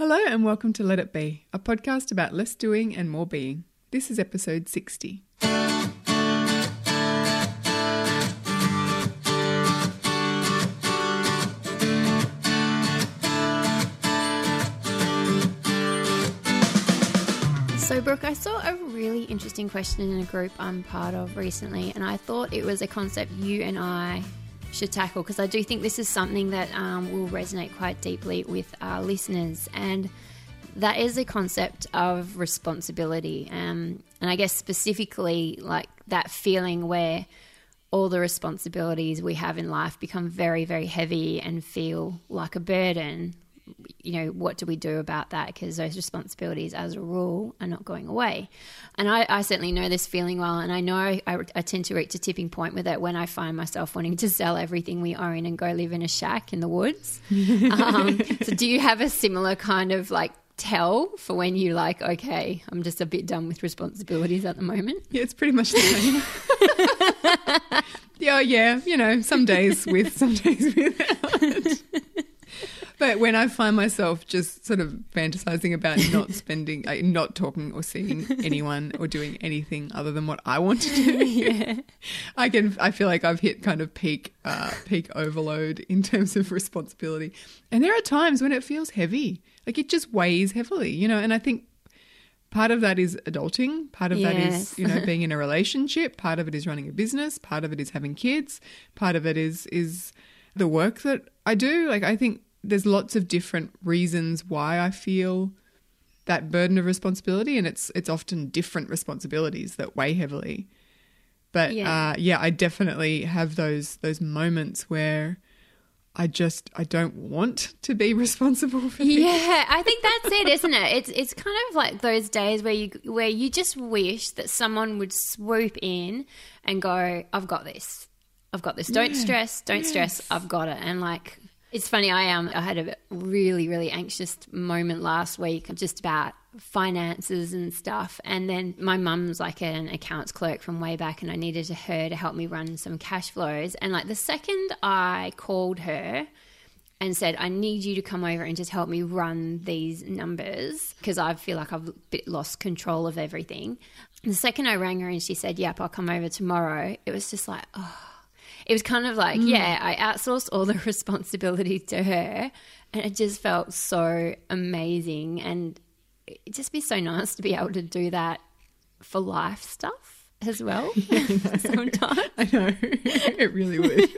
Hello, and welcome to Let It Be, a podcast about less doing and more being. This is episode 60. So, Brooke, I saw a really interesting question in a group I'm part of recently, and I thought it was a concept you and I should tackle because I do think this is something that um, will resonate quite deeply with our listeners. And that is a concept of responsibility. Um, and I guess specifically, like that feeling where all the responsibilities we have in life become very, very heavy and feel like a burden. You know, what do we do about that? Because those responsibilities, as a rule, are not going away. And I, I certainly know this feeling well. And I know I, I, tend to reach a tipping point with it when I find myself wanting to sell everything we own and go live in a shack in the woods. um, so, do you have a similar kind of like tell for when you like, okay, I'm just a bit done with responsibilities at the moment? Yeah, it's pretty much the same. yeah, yeah, you know, some days with, some days without. But when I find myself just sort of fantasizing about not spending, like not talking or seeing anyone or doing anything other than what I want to do, yeah. I can. I feel like I've hit kind of peak, uh, peak overload in terms of responsibility. And there are times when it feels heavy, like it just weighs heavily, you know. And I think part of that is adulting part of yes. that is you know being in a relationship part of it is running a business part of it is having kids part of it is is the work that i do like i think there's lots of different reasons why I feel that burden of responsibility, and it's it's often different responsibilities that weigh heavily. But yeah, uh, yeah I definitely have those those moments where I just I don't want to be responsible for. Things. Yeah, I think that's it, isn't it? It's it's kind of like those days where you where you just wish that someone would swoop in and go, "I've got this." I've got this. Don't stress. Don't yes. stress. I've got it. And like it's funny. I um I had a really really anxious moment last week, just about finances and stuff. And then my mum's like an accounts clerk from way back, and I needed her to help me run some cash flows. And like the second I called her and said, I need you to come over and just help me run these numbers because I feel like I've lost control of everything. the second I rang her and she said, Yep, I'll come over tomorrow, it was just like, oh it was kind of like, mm. yeah, I outsourced all the responsibility to her. And it just felt so amazing. And it'd just be so nice to be able to do that for life stuff as well. Yeah, sometimes. I know. It really would.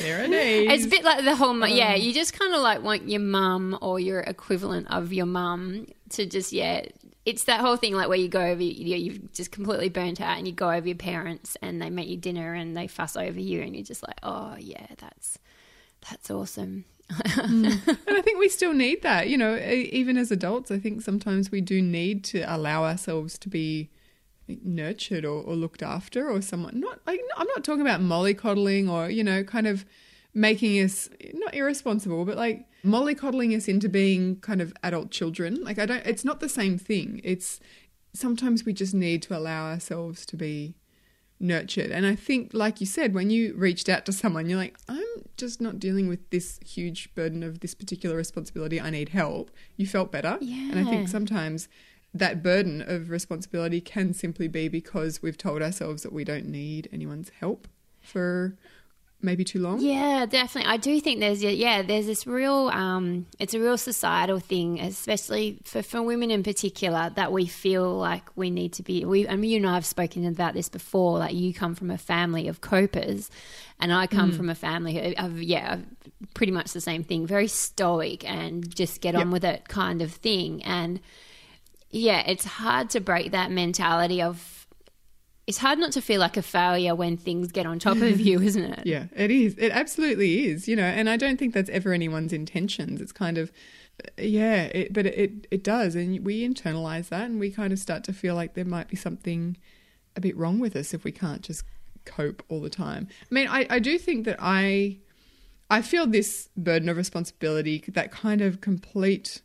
there it is. It's a bit like the whole, yeah, um, you just kind of like want your mum or your equivalent of your mum to just, yeah, it's that whole thing like where you go over you, you've just completely burnt out and you go over your parents and they make you dinner and they fuss over you and you're just like oh yeah that's that's awesome mm. and i think we still need that you know even as adults i think sometimes we do need to allow ourselves to be nurtured or, or looked after or someone not like i'm not talking about mollycoddling or you know kind of making us not irresponsible but like mollycoddling us into being kind of adult children. Like I don't it's not the same thing. It's sometimes we just need to allow ourselves to be nurtured. And I think like you said when you reached out to someone you're like I'm just not dealing with this huge burden of this particular responsibility. I need help. You felt better. Yeah. And I think sometimes that burden of responsibility can simply be because we've told ourselves that we don't need anyone's help for maybe too long. Yeah, definitely. I do think there's yeah, there's this real um it's a real societal thing, especially for, for women in particular, that we feel like we need to be we I mean you and I have spoken about this before, like you come from a family of copers and I come mm. from a family of yeah, pretty much the same thing, very stoic and just get yep. on with it kind of thing. And yeah, it's hard to break that mentality of it's hard not to feel like a failure when things get on top of you, isn't it? yeah, it is. It absolutely is. You know, and I don't think that's ever anyone's intentions. It's kind of, yeah, it, but it it does, and we internalize that, and we kind of start to feel like there might be something a bit wrong with us if we can't just cope all the time. I mean, I, I do think that I I feel this burden of responsibility, that kind of complete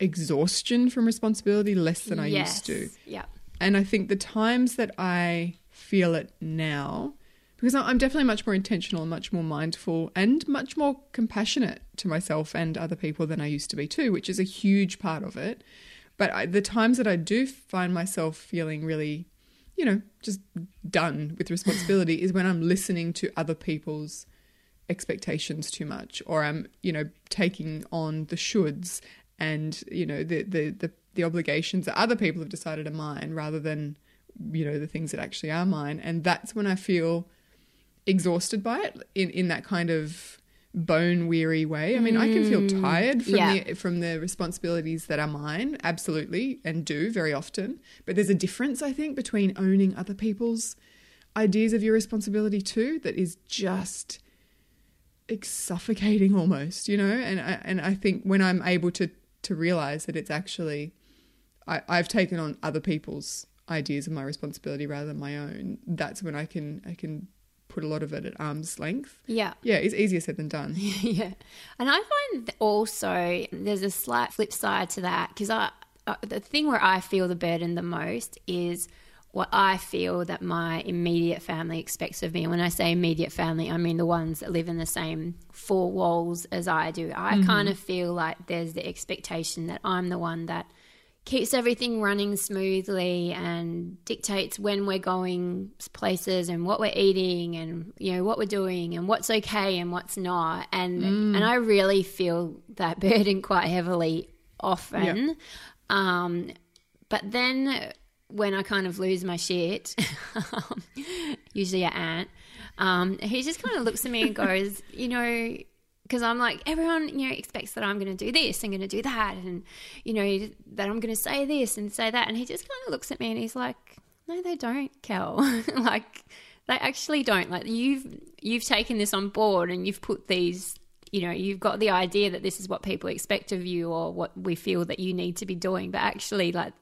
exhaustion from responsibility less than I yes. used to. Yeah. And I think the times that I feel it now, because I'm definitely much more intentional and much more mindful and much more compassionate to myself and other people than I used to be too, which is a huge part of it. But I, the times that I do find myself feeling really, you know, just done with responsibility is when I'm listening to other people's expectations too much or I'm, you know, taking on the shoulds and, you know, the the the, the obligations that other people have decided are mine rather than you know the things that actually are mine and that's when i feel exhausted by it in in that kind of bone weary way i mean i can feel Mm. tired from Yeah. the from the responsibilities that are mine absolutely and do very often but there's a difference i think between owning other people's ideas of your responsibility too that is just suffocating almost you know and I, and I think when i'm able to to realize that it's actually I, I've taken on other people's ideas of my responsibility rather than my own. That's when I can I can put a lot of it at arm's length. Yeah. Yeah, it's easier said than done. yeah. And I find also there's a slight flip side to that because I, uh, the thing where I feel the burden the most is what I feel that my immediate family expects of me. And when I say immediate family, I mean the ones that live in the same four walls as I do. I kind of feel like there's the expectation that I'm the one that keeps everything running smoothly and dictates when we're going places and what we're eating and you know what we're doing and what's okay and what's not. And and I really feel that burden quite heavily often. Um but then when I kind of lose my shit usually at Ant um he just kind of looks at me and goes you know because I'm like everyone you know expects that I'm going to do this and going to do that and you know that I'm going to say this and say that. And he just kind of looks at me and he's like no they don't Kel. Like they actually don't. Like you've you've taken this on board and you've put these you know you've got the idea that this is what people expect of you or what we feel that you need to be doing. But actually like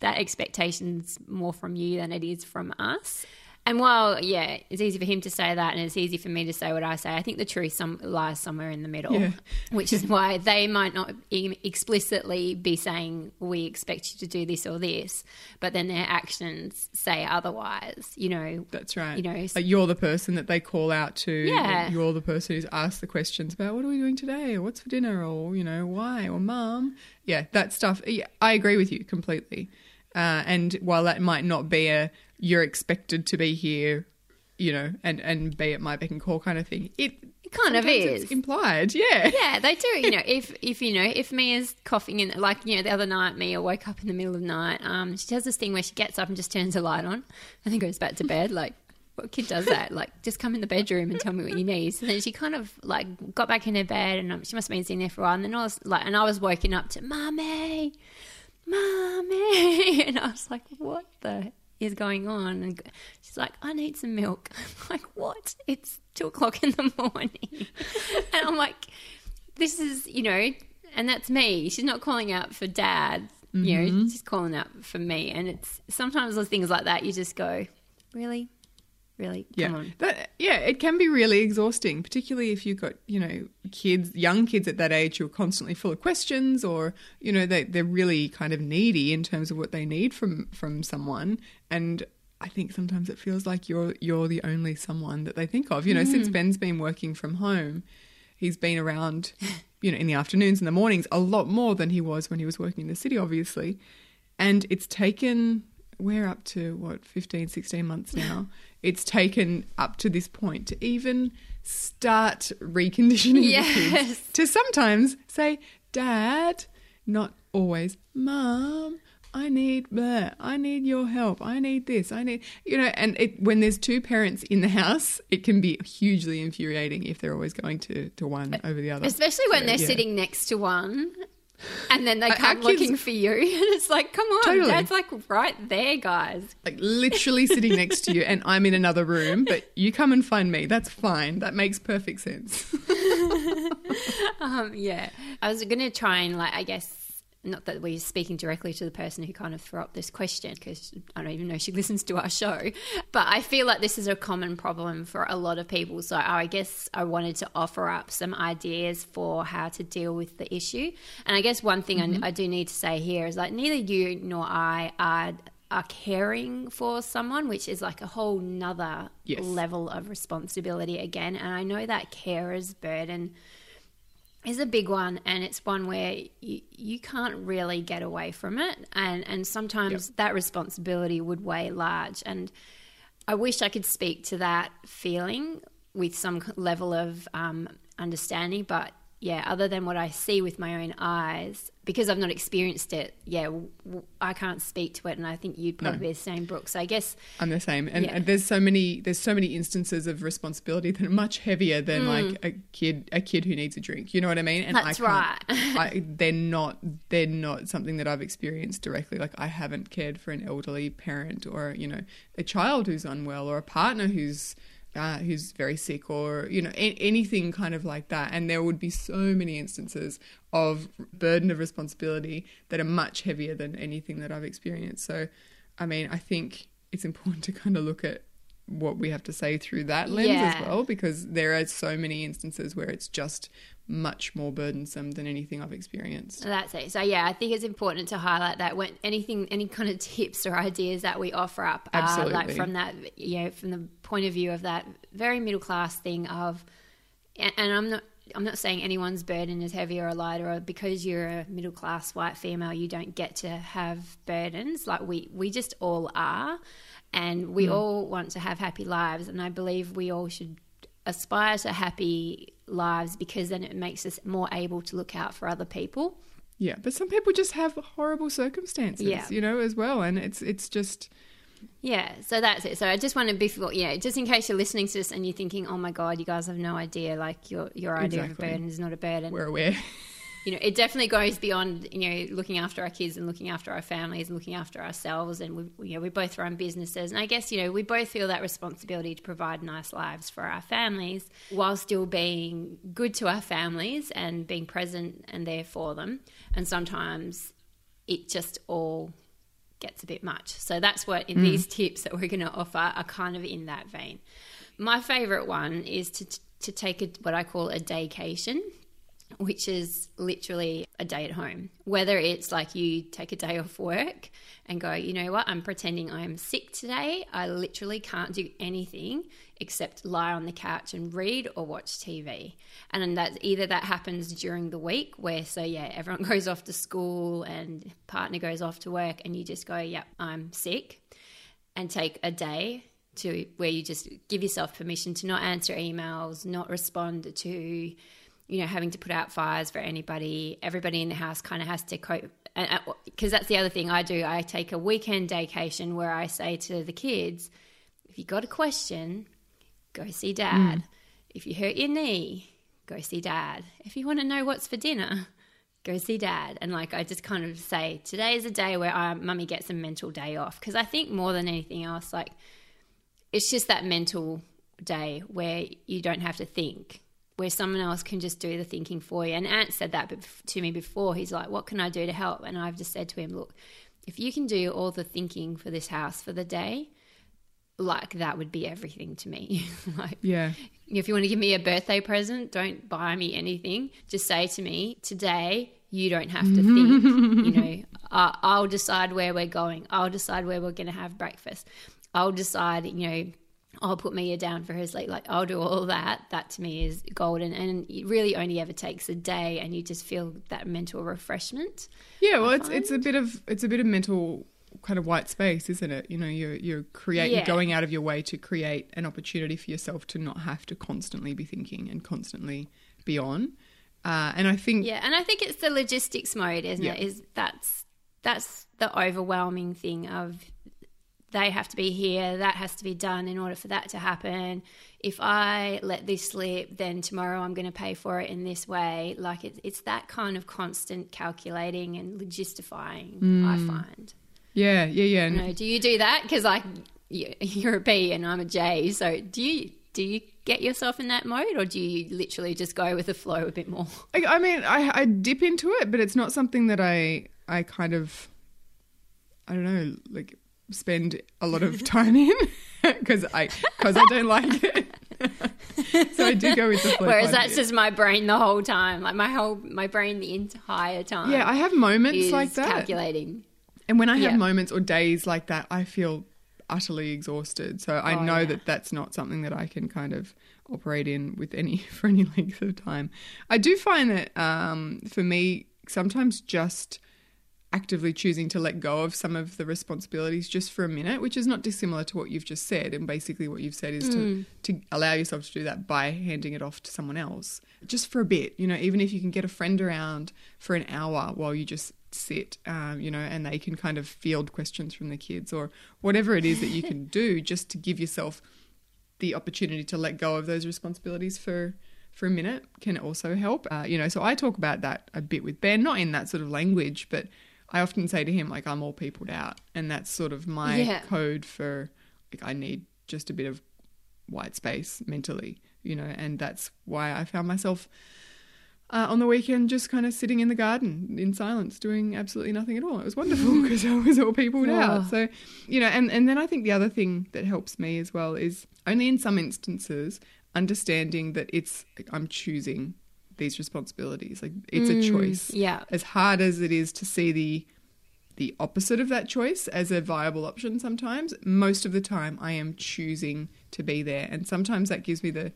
that expectation's more from you than it is from us. And while, yeah, it's easy for him to say that and it's easy for me to say what I say, I think the truth some, lies somewhere in the middle, Yeah. which is why they might not explicitly be saying, we expect you to do this or this, but then their actions say otherwise, you know. That's right. You know, like you're the person that they call out to. Yeah. You're the person who's asked the questions about what are we doing today or what's for dinner or, you know, why or mum. Yeah, that stuff. Yeah, I agree with you completely. Uh, and while that might not be a you're expected to be here, you know, and, and be at my beck and call kind of thing, it It kind of is. it's implied. Yeah. Yeah, they do. You know, if if you know, if Mia's coughing and like you know, the other night Mia woke up in the middle of the night. Um, she does this thing where she gets up and just turns the light on, and then goes back to bed. Like, what kid does that? Like, just come in the bedroom and tell me what you need. So then she kind of like got back in her bed, and um, she must have been sitting there for a while. And then I was like, and I was woken up to mommy, mommy, and I was like, what the is going on? And she's like, I need some milk. I'm like, what? It's two o'clock in the morning, and I'm like this is, you know, and that's me. She's not calling out for dad, you know, mm-hmm. she's calling out for me. And it's sometimes with things like that, you just go, really? Really? Yeah, Come on. that yeah, it can be really exhausting, particularly if you've got you know kids, young kids at that age who are constantly full of questions, or you know they they're really kind of needy in terms of what they need from from someone. And I think sometimes it feels like you're you're the only someone that they think of. You know, since mm. Ben's been working from home, he's been around, you know, in the afternoons and the mornings a lot more than he was when he was working in the city, obviously. And it's taken, we're up to what, 15, 16 months now. It's taken up to this point to even start reconditioning the Yes. kids to sometimes say, Dad, not always, Mom. I need blah, I need your help. I need this. I need you know, and it, when there's two parents in the house, it can be hugely infuriating if they're always going to, to one over the other. Especially when So, they're yeah. sitting next to one. And then they come kids- looking for you, and it's like, come on, Totally. dad's like right there, guys. like literally sitting next to you and I'm in another room, but you come and find me. That's fine. That makes perfect sense. Um, yeah, I was going to try and like, I guess, not that we're speaking directly to the person who kind of threw up this question because I don't even know she listens to our show, but I feel like this is a common problem for a lot of people. So I guess I wanted to offer up some ideas for how to deal with the issue. And I guess one thing I, mm-hmm. I do need to say here is like neither you nor I are are caring for someone, which is like a whole nother Yes. level of responsibility again. And I know that carer's burden is a big one and it's one where you, you can't really get away from it and and sometimes that responsibility would weigh large and I wish I could speak to that feeling with some level of um, understanding but yeah other than what I see with my own eyes because I've not experienced it yeah w- w- I can't speak to it and I think you'd probably be the same Brooke so I guess I'm the same, and, Yeah. and there's so many there's so many instances of responsibility that are much heavier than like a kid a kid who needs a drink. You know what I mean? And Mm. That's I can't, I, they're not they're not something that I've experienced directly. Like I haven't cared for an elderly parent or you know a child who's unwell or a partner who's who's very sick or you know a- anything kind of like that. And there would be so many instances of burden of responsibility that are much heavier than anything that I've experienced. So, I mean, I think it's important to kind of look at what we have to say through that lens Yeah. as well, because there are so many instances where it's just much more burdensome than anything I've experienced. That's it. So yeah, I think it's important to highlight that when anything, any kind of tips or ideas that we offer up, are like Absolutely. from that, you know, from the point of view of that very middle class thing of, and, and I'm not. I'm not saying anyone's burden is heavier or lighter, or because you're a middle class white female, you don't get to have burdens. Like we, we just all are, and we mm. all want to have happy lives. And I believe we all should aspire to happy lives because then it makes us more able to look out for other people. Yeah, but some people just have horrible circumstances, Yeah. you know, as well, and it's it's just Yeah, so that's it. So I just want to before, you know, just in case you're listening to this and you're thinking, "Oh my god, you guys have no idea. Like your your idea of a burden is not a burden." we're aware. you know, it definitely goes beyond you know looking after our kids and looking after our families and looking after ourselves. And we, you know, we both run businesses, and I guess you know we both feel that responsibility to provide nice lives for our families while still being good to our families and being present and there for them. And sometimes it just all gets a bit much. So that's what in hmm. these tips that we're going to offer are kind of in that vein. My favorite one is to to take a, what I call a daycation, which is literally a day at home. Whether it's like you take a day off work and go, you know what, I'm pretending I'm sick today. I literally can't do anything except lie on the couch and read or watch TV. And that's either that happens during the week where so yeah, everyone goes off to school and partner goes off to work and you just go, yep, I'm sick and take a day to where you just give yourself permission to not answer emails, not respond to, you know, having to put out fires for anybody. Everybody in the house kind of has to cope. Because uh, that's the other thing I do. I take a weekend vacation where I say to the kids, if you got a question, go see dad. Mm. If you hurt your knee, go see dad. If you want to know what's for dinner, go see dad. And like I just kind of say, today is a day where I, mummy gets a mental day off. Because I think more than anything else, like it's just that mental day where you don't have to think, where someone else can just do the thinking for you. And Ant said that to me before. He's like, What can I do to help? And I've just said to him, Look, if you can do all the thinking for this house for the day, like that would be everything to me. like, Yeah. if you want to give me a birthday present, don't buy me anything. Just say to me, today, you don't have to think. you know, uh, I'll decide where we're going. I'll decide where we're going to have breakfast. I'll decide, you know, I'll put Mia down for her sleep. Like, I'll do all that. That to me is golden. And it really only ever takes a day, and you just feel that mental refreshment. Yeah, well, it's it's a bit of it's a bit of mental kind of white space, isn't it? You know, you're you're creating Yeah. going out of your way to create an opportunity for yourself to not have to constantly be thinking and constantly be on. Uh, and I think Yeah, and I think it's the logistics mode, isn't Yeah. it? Is that's that's the overwhelming thing of they have to be here, that has to be done in order for that to happen. If I let this slip, then tomorrow I'm going to pay for it in this way. Like it's it's that kind of constant calculating and logistifying. I hmm. find. yeah, yeah, yeah. You know, do you do that? Because like you- you're a P and I'm a J, so do you do you get yourself in that mode, or do you literally just go with the flow a bit more? I, I mean, I, I dip into it, but it's not something that I I kind of I don't know like spend a lot of time in because I because I don't like it. so I do go with the flow. Whereas that's bit. just my brain the whole time. Like my whole my brain the entire time. yeah, I have moments like that. calculating. And when I have Yeah. moments or days like that, I feel utterly exhausted. So I Oh, know yeah. that that's not something that I can kind of operate in with any for any length of time. I do find that um, for me, sometimes just actively choosing to let go of some of the responsibilities just for a minute, which is not dissimilar to what you've just said. And basically, what you've said is to to allow yourself to do that by handing it off to someone else, just for a bit. You know, even if you can get a friend around for an hour while you just sit, um, you know, and they can kind of field questions from the kids or whatever it is that you can do, just to give yourself the opportunity to let go of those responsibilities for for a minute can also help. Uh, you know, so I talk about that a bit with Ben, not in that sort of language, but I often say to him like I'm all peopled out, and that's sort of my Yeah. code for like I need just a bit of white space mentally, you know, and that's why I found myself. Uh, on the weekend, just kind of sitting in the garden in silence, doing absolutely nothing at all. It was wonderful because I was all peopled out. Oh. So, you know, and, and then I think the other thing that helps me as well is only in some instances understanding that it's I'm choosing these responsibilities. Like it's a mm, choice. yeah. As hard as it is to see the the opposite of that choice as a viable option sometimes, most of the time I am choosing to be there. And sometimes that gives me the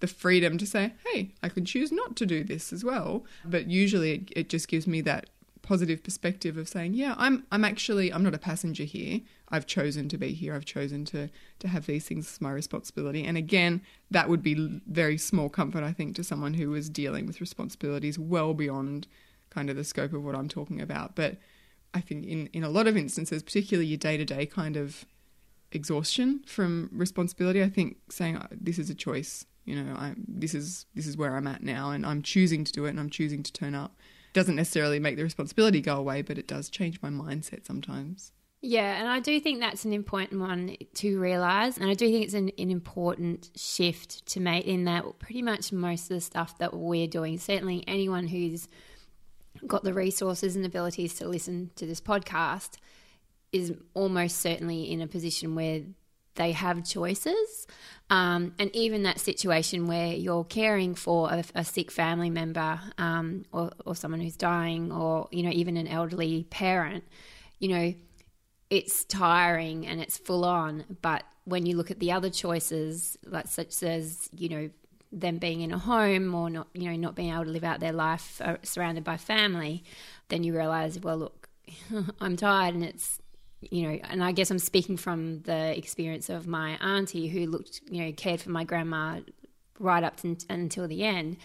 the freedom to say, hey, I can choose not to do this as well. But usually it, it just gives me that positive perspective of saying, yeah, I'm I'm actually I'm not a passenger here. I've chosen to be here. I've chosen to to have these things as my responsibility. And again, that would be very small comfort, I think, to someone who was dealing with responsibilities well beyond kind of the scope of what I'm talking about. But I think in in a lot of instances, particularly your day to day kind of exhaustion from responsibility, I think saying "Uh, this is a choice. You know, I this is this is where I'm at now, and I'm choosing to do it, and I'm choosing to turn up. Doesn't necessarily make the responsibility go away, but it does change my mindset sometimes. Yeah, and I do think that's an important one to realise. And I do think it's an, an important shift to make in that pretty much most of the stuff that we're doing, certainly anyone who's got the resources and abilities to listen to this podcast, is almost certainly in a position where they have choices. Um, and even that situation where you're caring for a, a sick family member um, or, or someone who's dying or, you know, even an elderly parent, you know, it's tiring and it's full on. But when you look at the other choices, like such as you know them being in a home or not, you know, not being able to live out their life uh, surrounded by family, then you realize, well, look, I'm tired and it's you know, and I guess I'm speaking from the experience of my auntie who looked, you know, cared for my grandma right up to, until the end.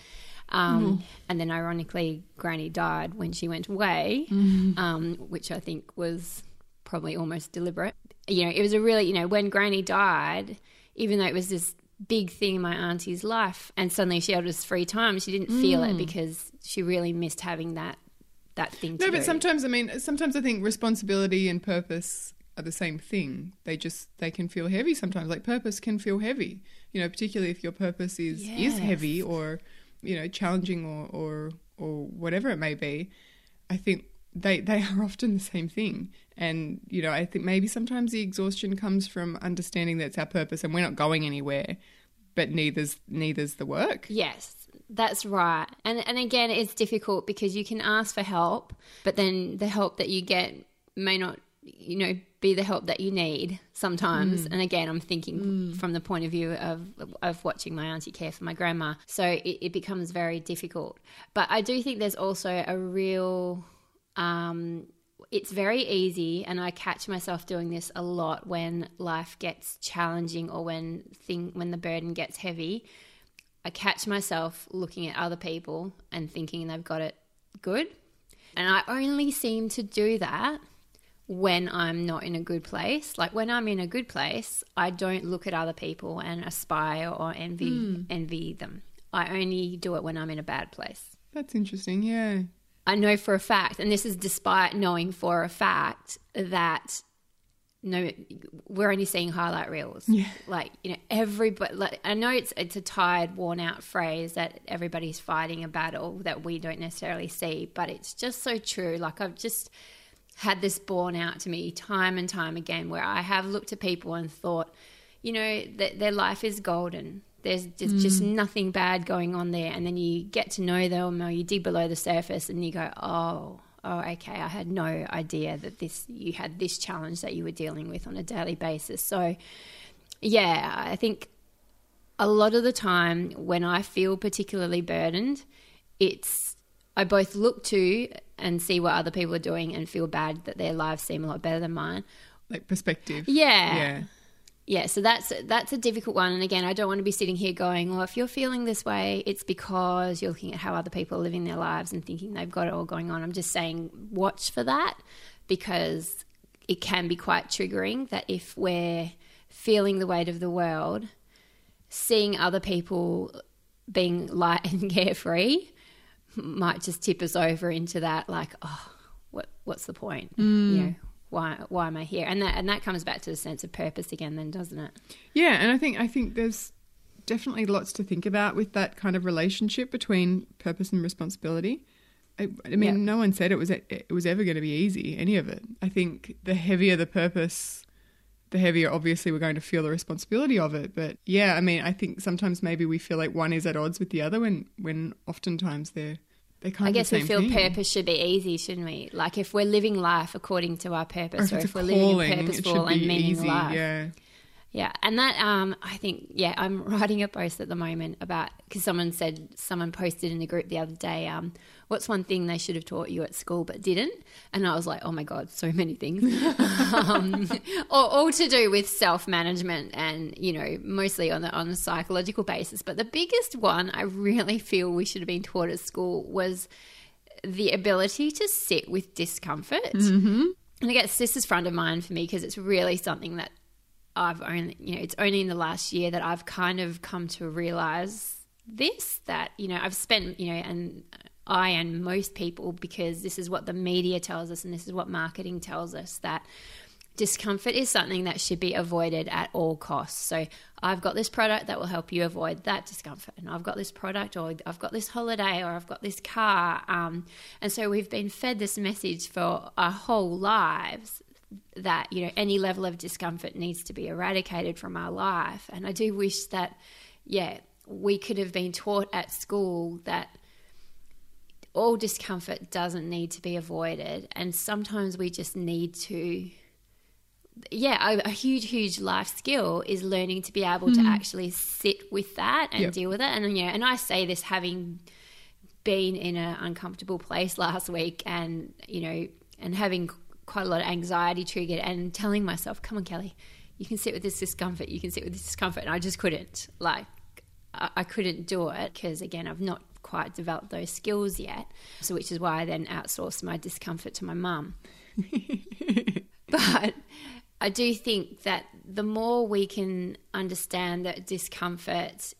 Um, And then, ironically, Granny died when she went away, um, which I think was probably almost deliberate. You know, it was a really, you know, when Granny died, even though it was this big thing in my auntie's life, and suddenly she had this free time, she didn't feel it mm. because she really missed having that that thing. To No, but do. sometimes I mean, sometimes I think responsibility and purpose are the same thing. They just they can feel heavy sometimes. Like purpose can feel heavy. You know, particularly if your purpose is is heavy or you know challenging or or or whatever it may be. I think they they are often the same thing. And you know, I think maybe sometimes the exhaustion comes from understanding that it's our purpose and we're not going anywhere. But neither's neither's the work. Yes, that's right. And and again, it's difficult because you can ask for help, but then the help that you get may not, you know, be the help that you need sometimes. Mm. And again, I'm thinking mm. from the point of view of of watching my auntie care for my grandma, so it, it becomes very difficult. But I do think there's also a real um, it's very easy and i catch myself doing this a lot when life gets challenging or when thing when the burden gets heavy. I catch myself looking at other people and thinking they've got it good. And i only seem to do that when i'm not in a good place. Like when i'm in a good place i don't look at other people and aspire or envy envy them. I only do it when i'm in a bad place. That's interesting. Yeah. I know for a fact, and this is despite knowing for a fact that no, we're only seeing highlight reels. Yeah. Like you know, everybody. Like, I know it's it's a tired, worn out phrase that everybody's fighting a battle that we don't necessarily see, but it's just so true. Like I've just had this borne out to me time and time again, where I have looked at people and thought, you know, that their life is golden. There's just, just nothing bad going on there. And then you get to know them or you dig below the surface and you go, oh, oh, okay, I had no idea that this you had this challenge that you were dealing with on a daily basis. So, yeah, I think a lot of the time when I feel particularly burdened, it's I both look to and see what other people are doing and feel bad that their lives seem a lot better than mine. Like perspective. Yeah. Yeah. Yeah, so that's that's a difficult one. And again, I don't want to be sitting here going, well, if you're feeling this way, it's because you're looking at how other people are living their lives and thinking they've got it all going on. I'm just saying, watch for that because it can be quite triggering that if we're feeling the weight of the world, seeing other people being light and carefree might just tip us over into that, like, oh, what what's the point? Mm. You know, why why am I here? And that and that comes back to the sense of purpose again, then, doesn't it? Yeah, and I think I think there's definitely lots to think about with that kind of relationship between purpose and responsibility. I, I mean, Yeah. no one said it was it was ever going to be easy. Any of it. I think the heavier the purpose, the heavier obviously we're going to feel the responsibility of it. But yeah, I mean, I think sometimes maybe we feel like one is at odds with the other when when oftentimes they're they're kind I guess we feel thing. purpose should be easy, shouldn't we? Like if we're living life according to our Or purpose, if or it's if we're living a purposeful and meaning easy. life. Yeah. Yeah, and that um, I think yeah, I'm writing a post at the moment about because someone said someone posted in the group the other day, um, what's one thing they should have taught you at school but didn't? And I was like, oh my god, so many things, um, all, all to do with self management and you know mostly on the on a psychological basis. But the biggest one I really feel we should have been taught at school was the ability to sit with discomfort. Mm-hmm. And I guess this is front of mind for me because it's really something that I've only, you know, it's only in the last year that I've kind of come to realize this that, you know, I've spent, you know, and I and most people, because this is what the media tells us and this is what marketing tells us that discomfort is something that should be avoided at all costs. So I've got this product that will help you avoid that discomfort, and I've got this product, or I've got this holiday, or I've got this car. Um, and so we've been fed this message for our whole lives that you know any level of discomfort needs to be eradicated from our life. And I do wish that, yeah, we could have been taught at school that all discomfort doesn't need to be avoided, and sometimes we just need to yeah, a, a huge, huge life skill is learning to be able to mm-hmm. actually sit with that and Yep. deal with it. And you know, and I say this having been in an uncomfortable place last week, and you know, and having quite a lot of anxiety triggered, and telling myself, "Come on, Kelly, you can sit with this discomfort. You can sit with this discomfort." And I just couldn't. Like, I, couldn't do it because again, I've not quite developed those skills yet. So, which is why I then outsourced my discomfort to my mum. But I do think that the more we can understand that discomfort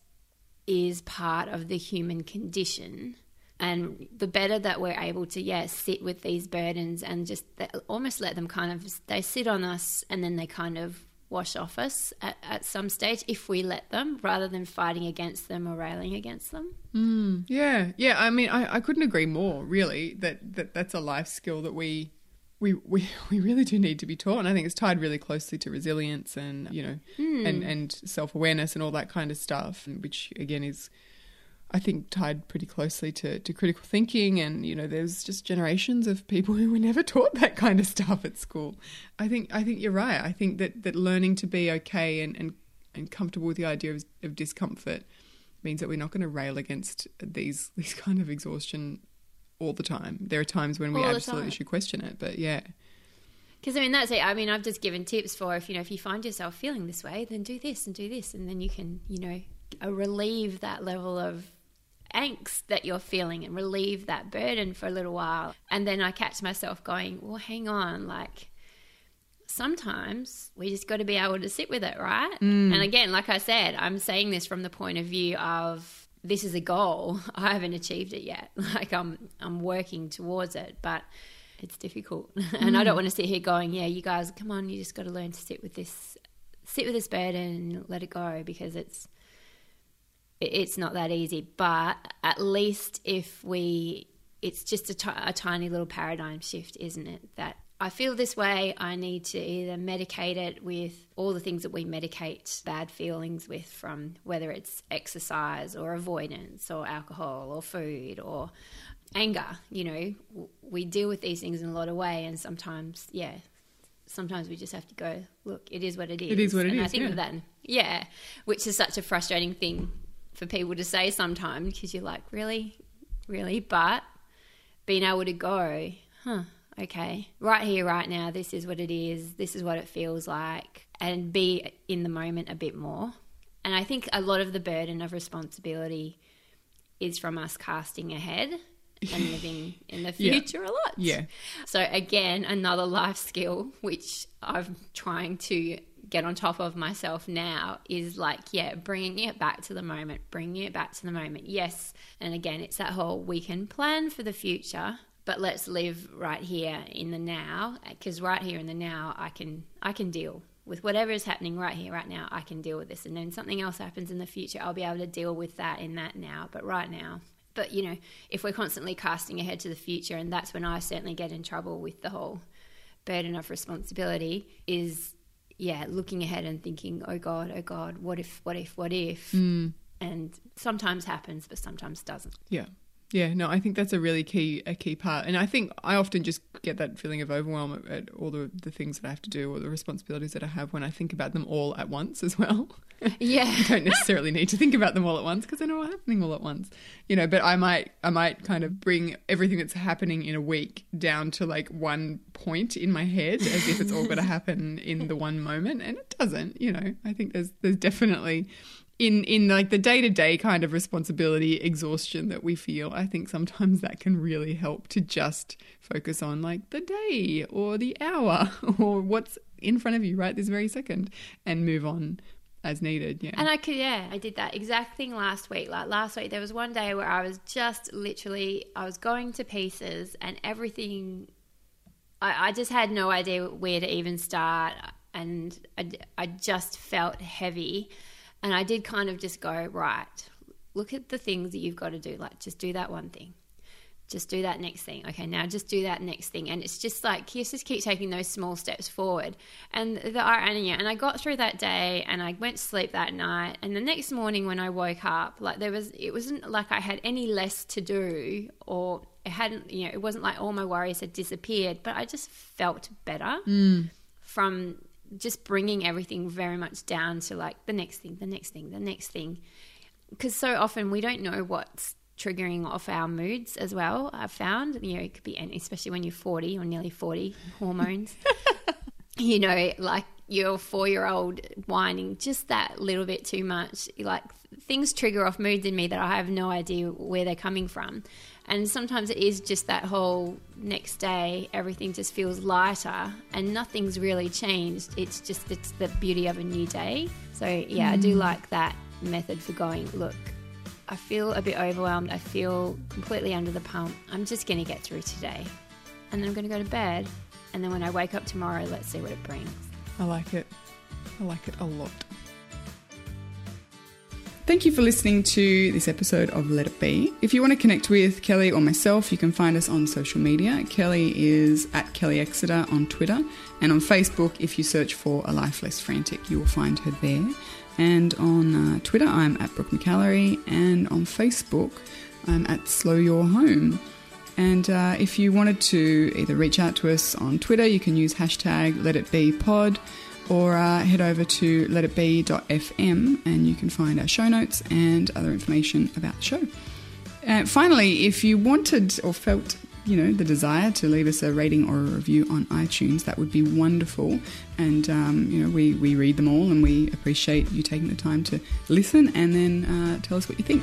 is part of the human condition, and the better that we're able to, yeah, sit with these burdens and just th- almost let them kind of, they sit on us and then they kind of wash off us at, at some stage if we let them rather than fighting against them or railing against them. Mm. Yeah, yeah. I mean, I, I couldn't agree more. Really, that, that that's a life skill that we we we we really do need to be taught. And I think it's tied really closely to resilience and you know hmm. and and self awareness and all that kind of stuff, which again is. I think tied pretty closely to, to critical thinking, and you know, there's just generations of people who were never taught that kind of stuff at school. I think I think you're right. I think that, that learning to be okay and, and, and comfortable with the idea of, of discomfort means that we're not going to rail against these these kind of exhaustion all the time. There are times when we absolutely time. should question it, but yeah, Because I mean that's it. I mean I've just given tips for if you know if you find yourself feeling this way, then do this and do this, and then you can you know relieve that level of angst that you're feeling and relieve that burden for a little while. And then I catch myself going, well, hang on, like sometimes we just got to be able to sit with it, right? Mm. And again, like I said, I'm saying this from the point of view of this is a goal. I haven't achieved it yet. Like I'm I'm working towards it, but it's difficult. and I don't mm. want to sit here going, yeah, you guys, come on, you just got to learn to sit with this sit with this burden and let it go because it's it- it's not that easy. But at least if we, it's just a tiny little paradigm shift, isn't it? That I feel this way, I need to either medicate it with all the things that we medicate bad feelings with, from whether it's exercise or avoidance or alcohol or food or anger. You know, we deal with these things in a lot of way, and sometimes, yeah, sometimes we just have to go, look, it is what it is. It is what it and I think yeah. that, yeah, which is such a frustrating thing for people to say sometimes because you're like, really, really, but being able to go, huh, okay, right here, right now, this is what it is, this is what it feels like, and be in the moment a bit more. And I think a lot of the burden of responsibility is from us casting ahead and living in the Yeah. future a lot. Yeah. So again, another life skill which I'm trying to get on top of myself now is like, yeah, bringing it back to the moment, bringing it back to the moment. Yes, and again, it's that whole we can plan for the future, but let's live right here in the now because right here in the now, I can I can deal with whatever is happening right here right now. I can deal with this, and then something else happens in the future, I'll be able to deal with that in that now. But right now, but you know, if we're constantly casting ahead to the future, and that's when I certainly get in trouble with the whole burden of responsibility, is yeah, looking ahead and thinking, oh God, oh God, what if, what if, what if? Mm. And sometimes happens, but sometimes doesn't. Yeah. Yeah, no, I think that's a really key a key part, and I think I often just get that feeling of overwhelm at, all the the things that I have to do or the responsibilities that I have when I think about them all at once as well. Yeah. I don't necessarily need to think about them all at once because they're not happening all at once, you know. But I might I might kind of bring everything that's happening in a week down to like one point in my head as if it's all going to happen in the one moment, and it doesn't. You know, I think there's there's definitely in in like the day to day kind of responsibility exhaustion that we feel, I think sometimes that can really help to just focus on like the day or the hour or what's in front of you right this very second and move on as needed. Yeah. And I could, yeah, I did that exact thing last week. Like last week, there was one day where I was just literally, I was going to pieces and everything, I, I just had no idea where to even start. And I, I just felt heavy. And I did kind of just go, right, look at the things that you've got to do. Like, just do that one thing. Just do that next thing. Okay, now just do that next thing. And it's just like, you just keep taking those small steps forward. And the irony, and I got through that day and I went to sleep that night. And the next morning when I woke up, like, there was, it wasn't like I had any less to do or it hadn't, you know, it wasn't like all my worries had disappeared, but I just felt better mm. from just bringing everything very much down to like the next thing, the next thing, the next thing. Because so often we don't know what's triggering off our moods as well. I've found, you know, it could be, any, especially when you're 40 or nearly 40, hormones. you know, like your four year old whining just that little bit too much. Like things trigger off moods in me that I have no idea where they're coming from. And sometimes it is just that whole next day, everything just feels lighter and nothing's really changed. It's just, it's the beauty of a new day. So, yeah, I do mm. like that method for going, look, I feel a bit overwhelmed. I feel completely under the pump. I'm just going to get through today. And then I'm going to go to bed. And then when I wake up tomorrow, let's see what it brings. I like it. I like it a lot. Thank you for listening to this episode of Let It Be. If you want to connect with Kelly or myself, you can find us on social media. Kelly is at Kelly Exeter on Twitter, and on Facebook, if you search for A Life Less Frantic, you will find her there. And on uh, Twitter, I'm at Brooke McAlary, and on Facebook, I'm at Slow Your Home. And uh, if you wanted to either reach out to us on Twitter, you can use hashtag Let It Be Pod or uh, head over to letitbe.fm and you can find our show notes and other information about the show. And finally, if you wanted or felt you know the desire to leave us a rating or a review on iTunes, that would be wonderful. And um, you know we, we read them all and we appreciate you taking the time to listen and then uh, tell us what you think.